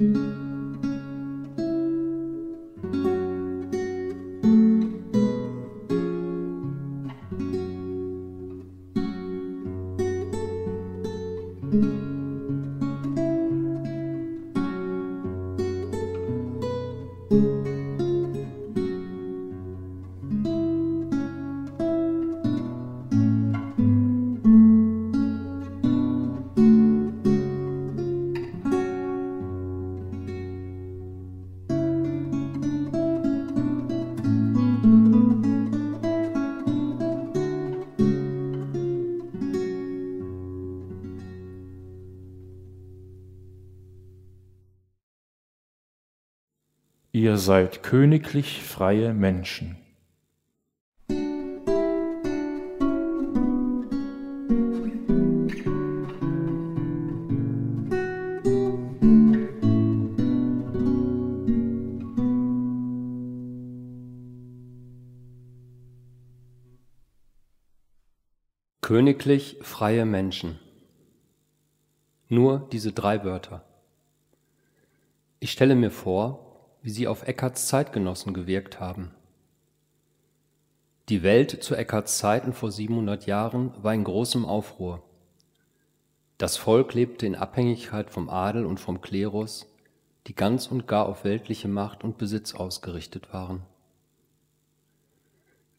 Música Ihr seid königlich freie Menschen. Königlich freie Menschen. Nur diese drei Wörter. Ich stelle mir vor, wie sie auf Eckarts Zeitgenossen gewirkt haben. Die Welt zu Eckarts Zeiten vor 700 Jahren war in großem Aufruhr. Das Volk lebte in Abhängigkeit vom Adel und vom Klerus, die ganz und gar auf weltliche Macht und Besitz ausgerichtet waren.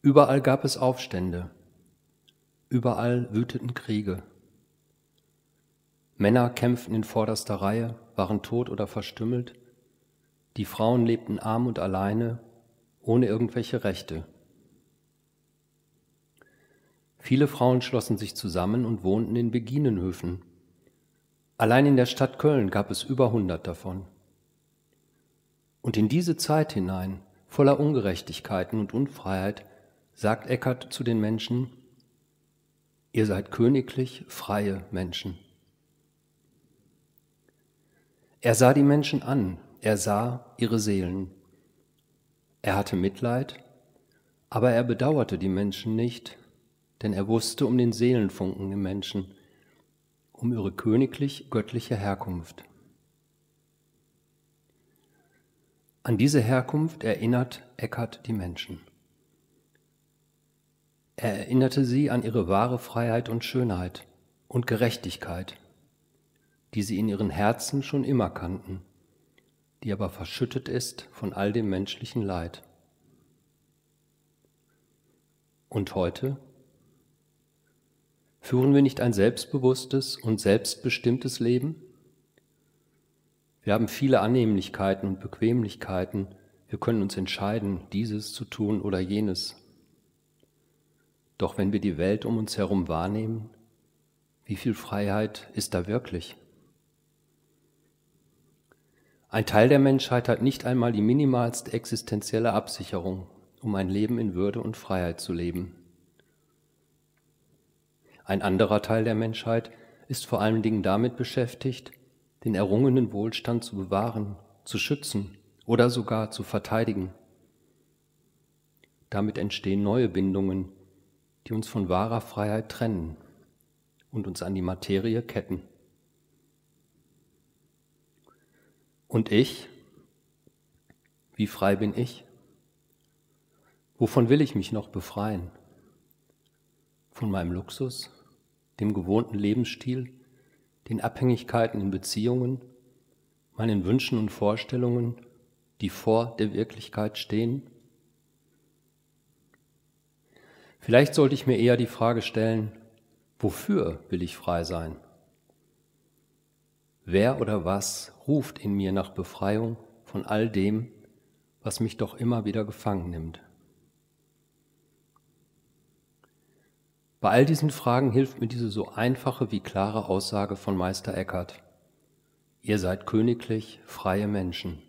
Überall gab es Aufstände, überall wüteten Kriege. Männer kämpften in vorderster Reihe, waren tot oder verstümmelt, die Frauen lebten arm und alleine, ohne irgendwelche Rechte. Viele Frauen schlossen sich zusammen und wohnten in Beginenhöfen. Allein in der Stadt Köln gab es über hundert davon. Und in diese Zeit hinein, voller Ungerechtigkeiten und Unfreiheit, sagt Eckart zu den Menschen, ihr seid königlich freie Menschen. Er sah die Menschen an, er sah ihre Seelen. Er hatte Mitleid, aber er bedauerte die Menschen nicht, denn er wusste um den Seelenfunken im Menschen, um ihre königlich-göttliche Herkunft. An diese Herkunft erinnert Eckhart die Menschen. Er erinnerte sie an ihre wahre Freiheit und Schönheit und Gerechtigkeit, die sie in ihren Herzen schon immer kannten die aber verschüttet ist von all dem menschlichen Leid. Und heute? Führen wir nicht ein selbstbewusstes und selbstbestimmtes Leben? Wir haben viele Annehmlichkeiten und Bequemlichkeiten. Wir können uns entscheiden, dieses zu tun oder jenes. Doch wenn wir die Welt um uns herum wahrnehmen, wie viel Freiheit ist da wirklich? Ein Teil der Menschheit hat nicht einmal die minimalste existenzielle Absicherung, um ein Leben in Würde und Freiheit zu leben. Ein anderer Teil der Menschheit ist vor allen Dingen damit beschäftigt, den errungenen Wohlstand zu bewahren, zu schützen oder sogar zu verteidigen. Damit entstehen neue Bindungen, die uns von wahrer Freiheit trennen und uns an die Materie ketten. Und ich? Wie frei bin ich? Wovon will ich mich noch befreien? Von meinem Luxus, dem gewohnten Lebensstil, den Abhängigkeiten in Beziehungen, meinen Wünschen und Vorstellungen, die vor der Wirklichkeit stehen? Vielleicht sollte ich mir eher die Frage stellen, wofür will ich frei sein? Wer oder was ruft in mir nach Befreiung von all dem, was mich doch immer wieder gefangen nimmt? Bei all diesen Fragen hilft mir diese so einfache wie klare Aussage von Meister Eckhart. Ihr seid königlich freie Menschen.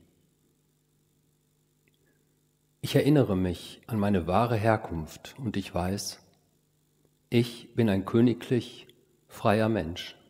Ich erinnere mich an meine wahre Herkunft und ich weiß, ich bin ein königlich freier Mensch.